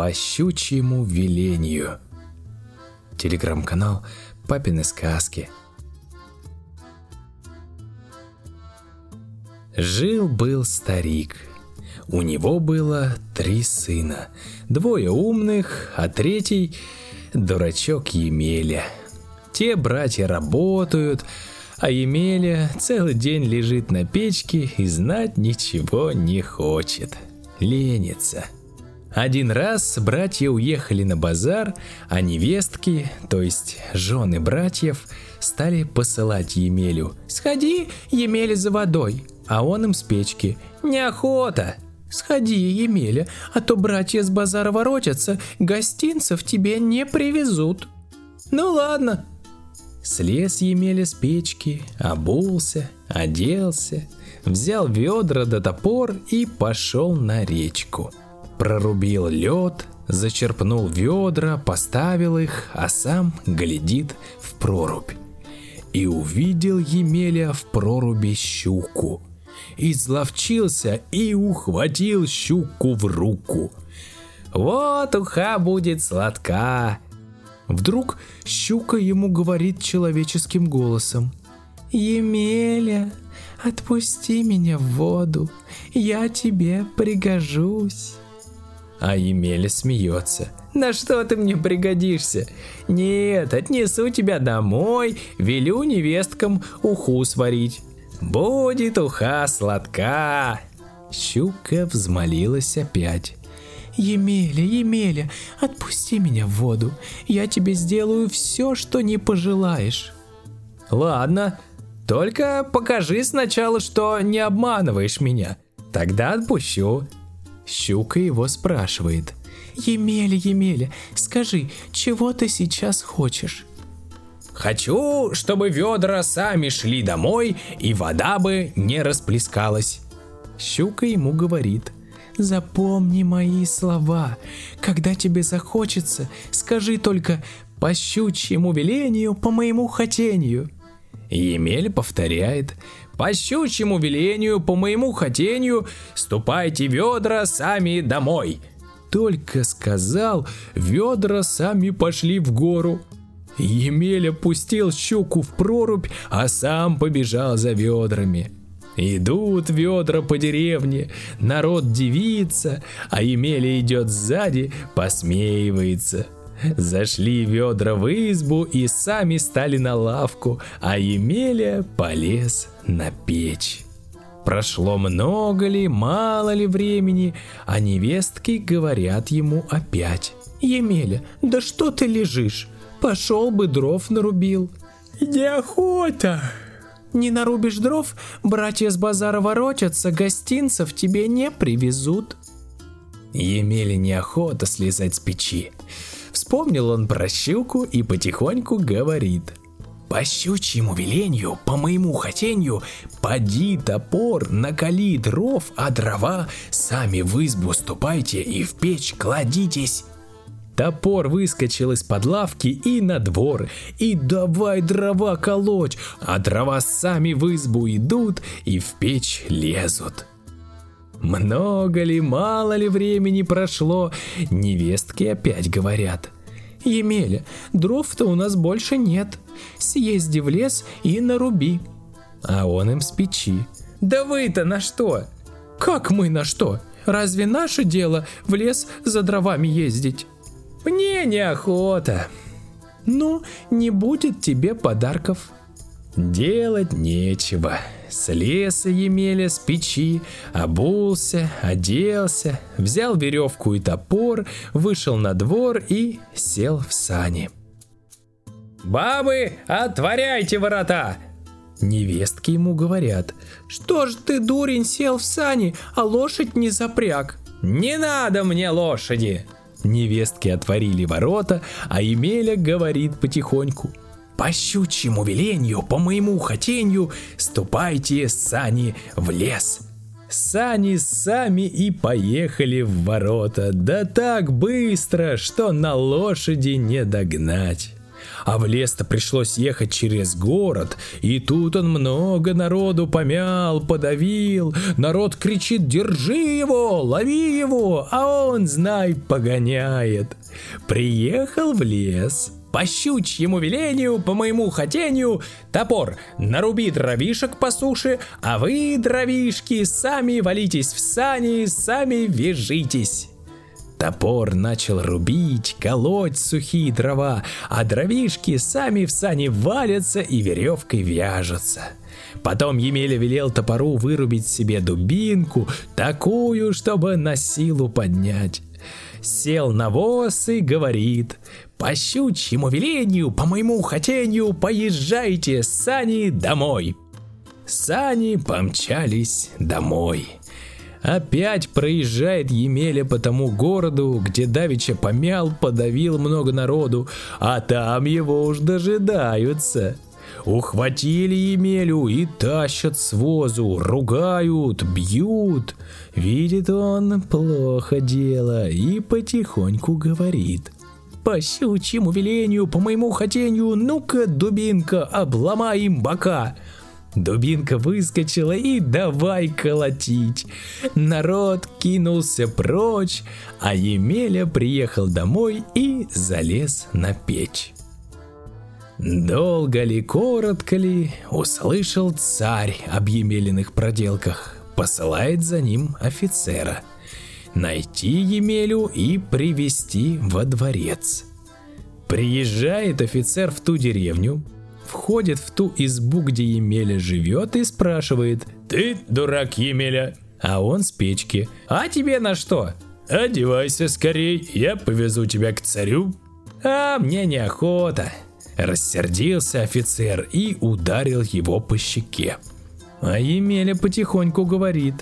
по щучьему велению. Телеграм-канал «Папины сказки». Жил-был старик. У него было три сына. Двое умных, а третий – дурачок Емеля. Те братья работают, а Емеля целый день лежит на печке и знать ничего не хочет. Ленится. Один раз братья уехали на базар, а невестки, то есть жены братьев, стали посылать Емелю. «Сходи, Емеля, за водой!» А он им с печки. «Неохота!» «Сходи, Емеля, а то братья с базара воротятся, гостинцев тебе не привезут». «Ну ладно». Слез Емеля с печки, обулся, оделся, взял ведра да топор и пошел на речку прорубил лед, зачерпнул ведра, поставил их, а сам глядит в прорубь. И увидел Емеля в проруби щуку. Изловчился и ухватил щуку в руку. «Вот уха будет сладка!» Вдруг щука ему говорит человеческим голосом. «Емеля, отпусти меня в воду, я тебе пригожусь». А Емеля смеется. «На что ты мне пригодишься? Нет, отнесу тебя домой, велю невесткам уху сварить. Будет уха сладка!» Щука взмолилась опять. «Емеля, Емеля, отпусти меня в воду. Я тебе сделаю все, что не пожелаешь». «Ладно, только покажи сначала, что не обманываешь меня. Тогда отпущу», Щука его спрашивает. «Емеля, Емеля, скажи, чего ты сейчас хочешь?» «Хочу, чтобы ведра сами шли домой, и вода бы не расплескалась». Щука ему говорит. «Запомни мои слова. Когда тебе захочется, скажи только по щучьему велению, по моему хотению». Емель повторяет по щучьему велению, по моему хотению, ступайте ведра сами домой. Только сказал, ведра сами пошли в гору. Емеля пустил щуку в прорубь, а сам побежал за ведрами. Идут ведра по деревне, народ дивится, а Емеля идет сзади, посмеивается – Зашли ведра в избу и сами стали на лавку, а Емеля полез на печь. Прошло много ли, мало ли времени, а невестки говорят ему опять. «Емеля, да что ты лежишь? Пошел бы дров нарубил». «Неохота!» «Не нарубишь дров, братья с базара воротятся, гостинцев тебе не привезут». Емеле неохота слезать с печи. Вспомнил он про щуку и потихоньку говорит. По щучьему велению, по моему хотению, поди топор, накали дров, а дрова сами в избу ступайте и в печь кладитесь. Топор выскочил из-под лавки и на двор, и давай дрова колоть, а дрова сами в избу идут и в печь лезут. Много ли, мало ли времени прошло, невестки опять говорят. Емеля, дров-то у нас больше нет. Съезди в лес и наруби. А он им с печи. Да вы-то на что? Как мы на что? Разве наше дело в лес за дровами ездить? Мне неохота. Ну, не будет тебе подарков. Делать нечего. Слез Емеля с печи, обулся, оделся, взял веревку и топор, вышел на двор и сел в сани. «Бабы, отворяйте ворота!» Невестки ему говорят. «Что ж ты, дурень, сел в сани, а лошадь не запряг?» «Не надо мне лошади!» Невестки отворили ворота, а Емеля говорит потихоньку по щучьему велению, по моему хотению, ступайте, сани, в лес. Сани сами и поехали в ворота, да так быстро, что на лошади не догнать. А в лес-то пришлось ехать через город, и тут он много народу помял, подавил. Народ кричит «Держи его! Лови его!» А он, знай, погоняет. Приехал в лес, по щучьему велению, по моему хотению, топор наруби дровишек по суше, а вы, дровишки, сами валитесь в сани, сами вяжитесь. Топор начал рубить, колоть сухие дрова, а дровишки сами в сани валятся и веревкой вяжутся. Потом Емеля велел топору вырубить себе дубинку, такую, чтобы на силу поднять. Сел на воз и говорит, по щучьему велению, по моему хотению, поезжайте, сани, домой. Сани помчались домой. Опять проезжает Емеля по тому городу, где Давича помял, подавил много народу, а там его уж дожидаются. Ухватили Емелю и тащат с возу, ругают, бьют. Видит он плохо дело и потихоньку говорит. По щучьему велению, по моему хотению, ну-ка, дубинка, обломай им бока. Дубинка выскочила и давай колотить. Народ кинулся прочь, а Емеля приехал домой и залез на печь. Долго ли, коротко ли, услышал царь об Емелиных проделках, посылает за ним офицера. Найти Емелю и привести во дворец. Приезжает офицер в ту деревню, входит в ту избу, где Емеля живет и спрашивает «Ты дурак, Емеля?» А он с печки «А тебе на что?» «Одевайся скорей, я повезу тебя к царю». «А мне неохота», Рассердился офицер и ударил его по щеке. А Емеля потихоньку говорит.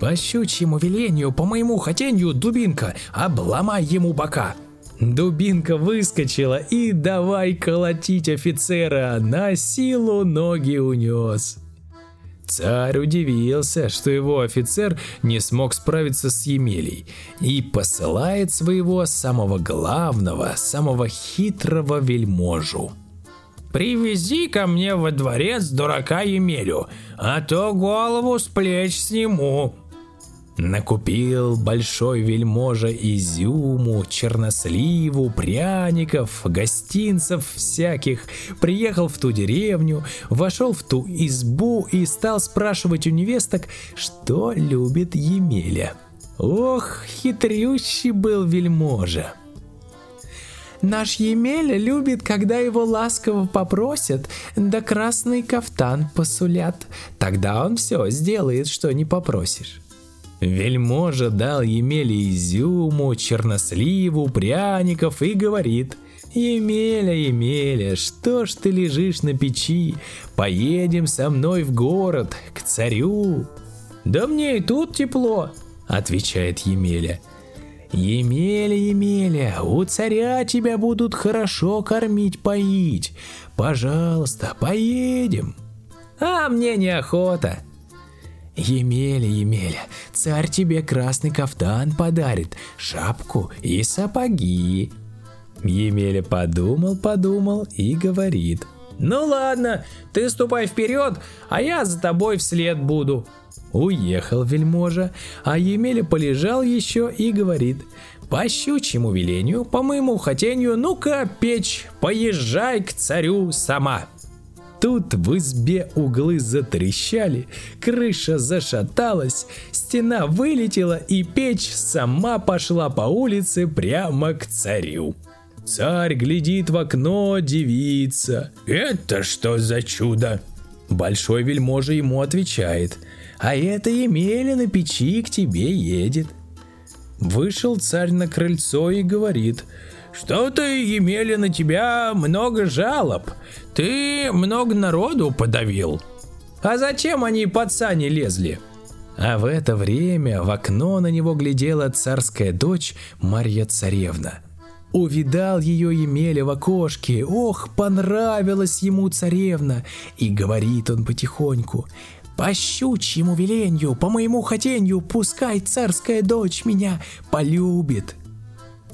«По щучьему велению, по моему хотению, дубинка, обломай ему бока!» Дубинка выскочила и давай колотить офицера, на силу ноги унес. Царь удивился, что его офицер не смог справиться с Емелей и посылает своего самого главного, самого хитрого вельможу. «Привези ко мне во дворец дурака Емелю, а то голову с плеч сниму», Накупил большой вельможа изюму, черносливу, пряников, гостинцев всяких, приехал в ту деревню, вошел в ту избу и стал спрашивать у невесток, что любит Емеля. Ох, хитрющий был вельможа. Наш Емеля любит, когда его ласково попросят, да красный кафтан посулят. Тогда он все сделает, что не попросишь. Вельможа дал Емеле изюму, черносливу, пряников и говорит «Емеля, Емеля, что ж ты лежишь на печи? Поедем со мной в город, к царю». «Да мне и тут тепло», — отвечает Емеля. «Емеля, Емеля, у царя тебя будут хорошо кормить, поить. Пожалуйста, поедем». «А мне неохота», Емеля, Емеля, царь тебе красный кафтан подарит, шапку и сапоги. Емеля подумал, подумал и говорит. Ну ладно, ты ступай вперед, а я за тобой вслед буду. Уехал вельможа, а Емеля полежал еще и говорит. По щучьему велению, по моему хотению, ну-ка, печь, поезжай к царю сама. Тут в избе углы затрещали, крыша зашаталась, стена вылетела и печь сама пошла по улице прямо к царю. Царь глядит в окно, девица. «Это что за чудо?» Большой вельможа ему отвечает. «А это Емеля на печи к тебе едет». Вышел царь на крыльцо и говорит – что-то имели на тебя много жалоб. Ты много народу подавил. А зачем они под лезли? А в это время в окно на него глядела царская дочь Марья Царевна. Увидал ее Емеля в окошке, ох, понравилась ему царевна, и говорит он потихоньку, по щучьему веленью, по моему хотенью, пускай царская дочь меня полюбит.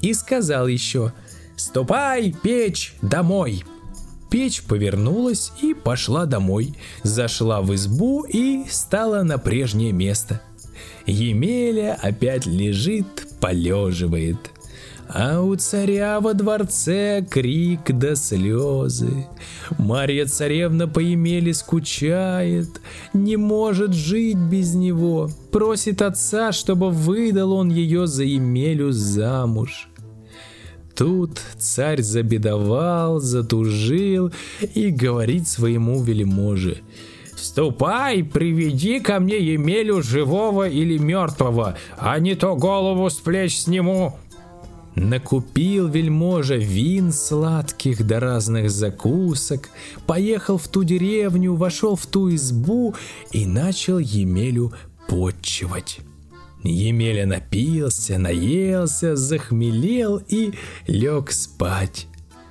И сказал еще, «Ступай, печь, домой!» Печь повернулась и пошла домой, зашла в избу и стала на прежнее место. Емеля опять лежит, полеживает. А у царя во дворце крик да слезы. Марья царевна по Емеле скучает, не может жить без него. Просит отца, чтобы выдал он ее за Емелю замуж. Тут царь забедовал, затужил и говорит своему вельможе. «Ступай, приведи ко мне Емелю живого или мертвого, а не то голову с плеч сниму». Накупил вельможа вин сладких да разных закусок, поехал в ту деревню, вошел в ту избу и начал Емелю подчивать. Емеля напился, наелся, захмелел и лег спать.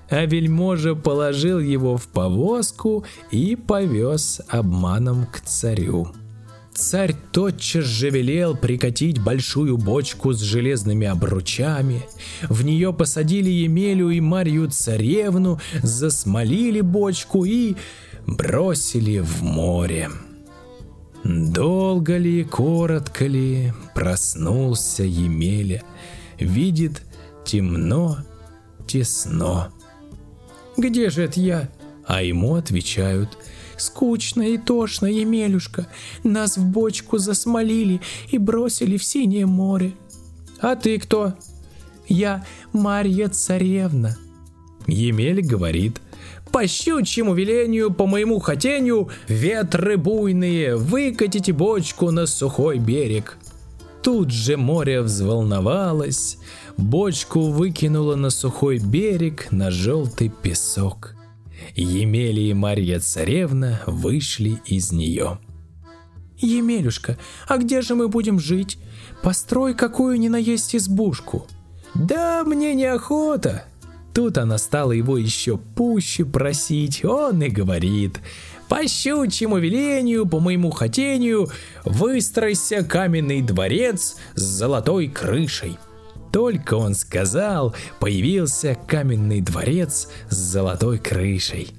А вельможа положил его в повозку и повез обманом к царю. Царь тотчас же велел прикатить большую бочку с железными обручами. В нее посадили Емелю и Марью царевну, засмолили бочку и бросили в море. Долго ли, коротко ли, проснулся Емеля, видит темно, тесно. «Где же это я?» А ему отвечают «Скучно и тошно, Емелюшка, нас в бочку засмолили и бросили в синее море». «А ты кто?» «Я Марья Царевна». Емель говорит по щучьему велению, по моему хотению, ветры буйные, выкатите бочку на сухой берег. Тут же море взволновалось, бочку выкинуло на сухой берег на желтый песок. Емели и Марья Царевна вышли из нее. «Емелюшка, а где же мы будем жить? Построй какую ни наесть избушку». «Да мне неохота», Тут она стала его еще пуще просить, он и говорит, по щучьему велению, по моему хотению, выстройся каменный дворец с золотой крышей. Только он сказал, появился каменный дворец с золотой крышей.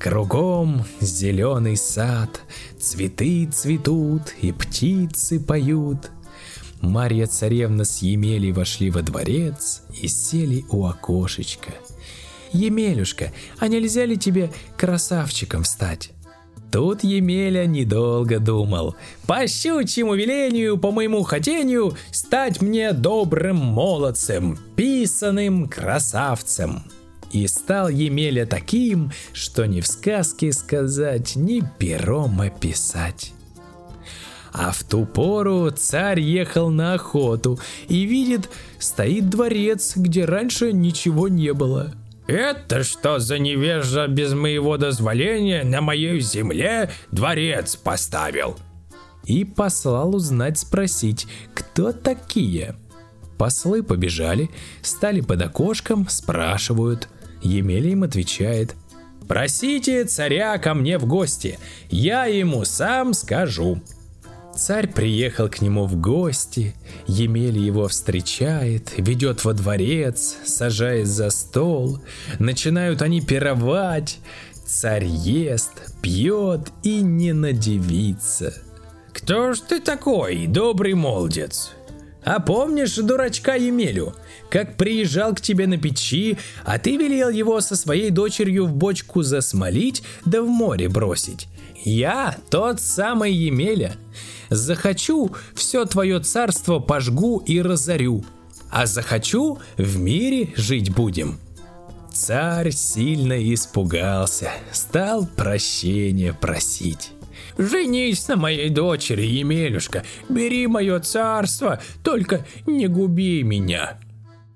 Кругом зеленый сад, цветы цветут и птицы поют. Марья царевна с Емелей вошли во дворец и сели у окошечка. «Емелюшка, а нельзя ли тебе красавчиком стать?» Тут Емеля недолго думал. По щучьему велению, по моему хотению, стать мне добрым молодцем, писаным красавцем. И стал Емеля таким, что ни в сказке сказать, ни пером описать. А в ту пору царь ехал на охоту и видит, стоит дворец, где раньше ничего не было. «Это что за невежа без моего дозволения на моей земле дворец поставил?» И послал узнать спросить, кто такие. Послы побежали, стали под окошком, спрашивают. Емеля им отвечает. «Просите царя ко мне в гости, я ему сам скажу». Царь приехал к нему в гости, Емель его встречает, ведет во дворец, сажает за стол, начинают они пировать, царь ест, пьет и не надевится. «Кто ж ты такой, добрый молодец?» А помнишь дурачка Емелю, как приезжал к тебе на печи, а ты велел его со своей дочерью в бочку засмолить да в море бросить? Я тот самый Емеля. Захочу, все твое царство пожгу и разорю, а захочу, в мире жить будем. Царь сильно испугался, стал прощения просить. «Женись на моей дочери, Емелюшка, бери мое царство, только не губи меня».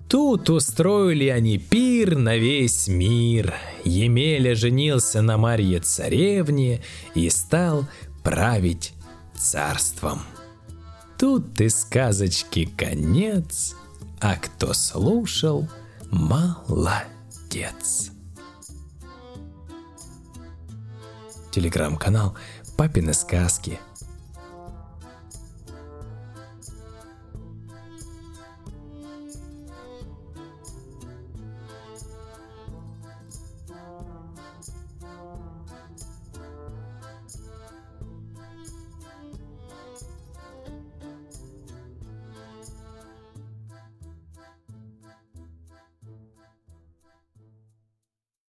Тут устроили они пир на весь мир. Емеля женился на Марье царевне и стал править царством. Тут и сказочки конец, а кто слушал, молодец. Телеграм-канал «Папины сказки»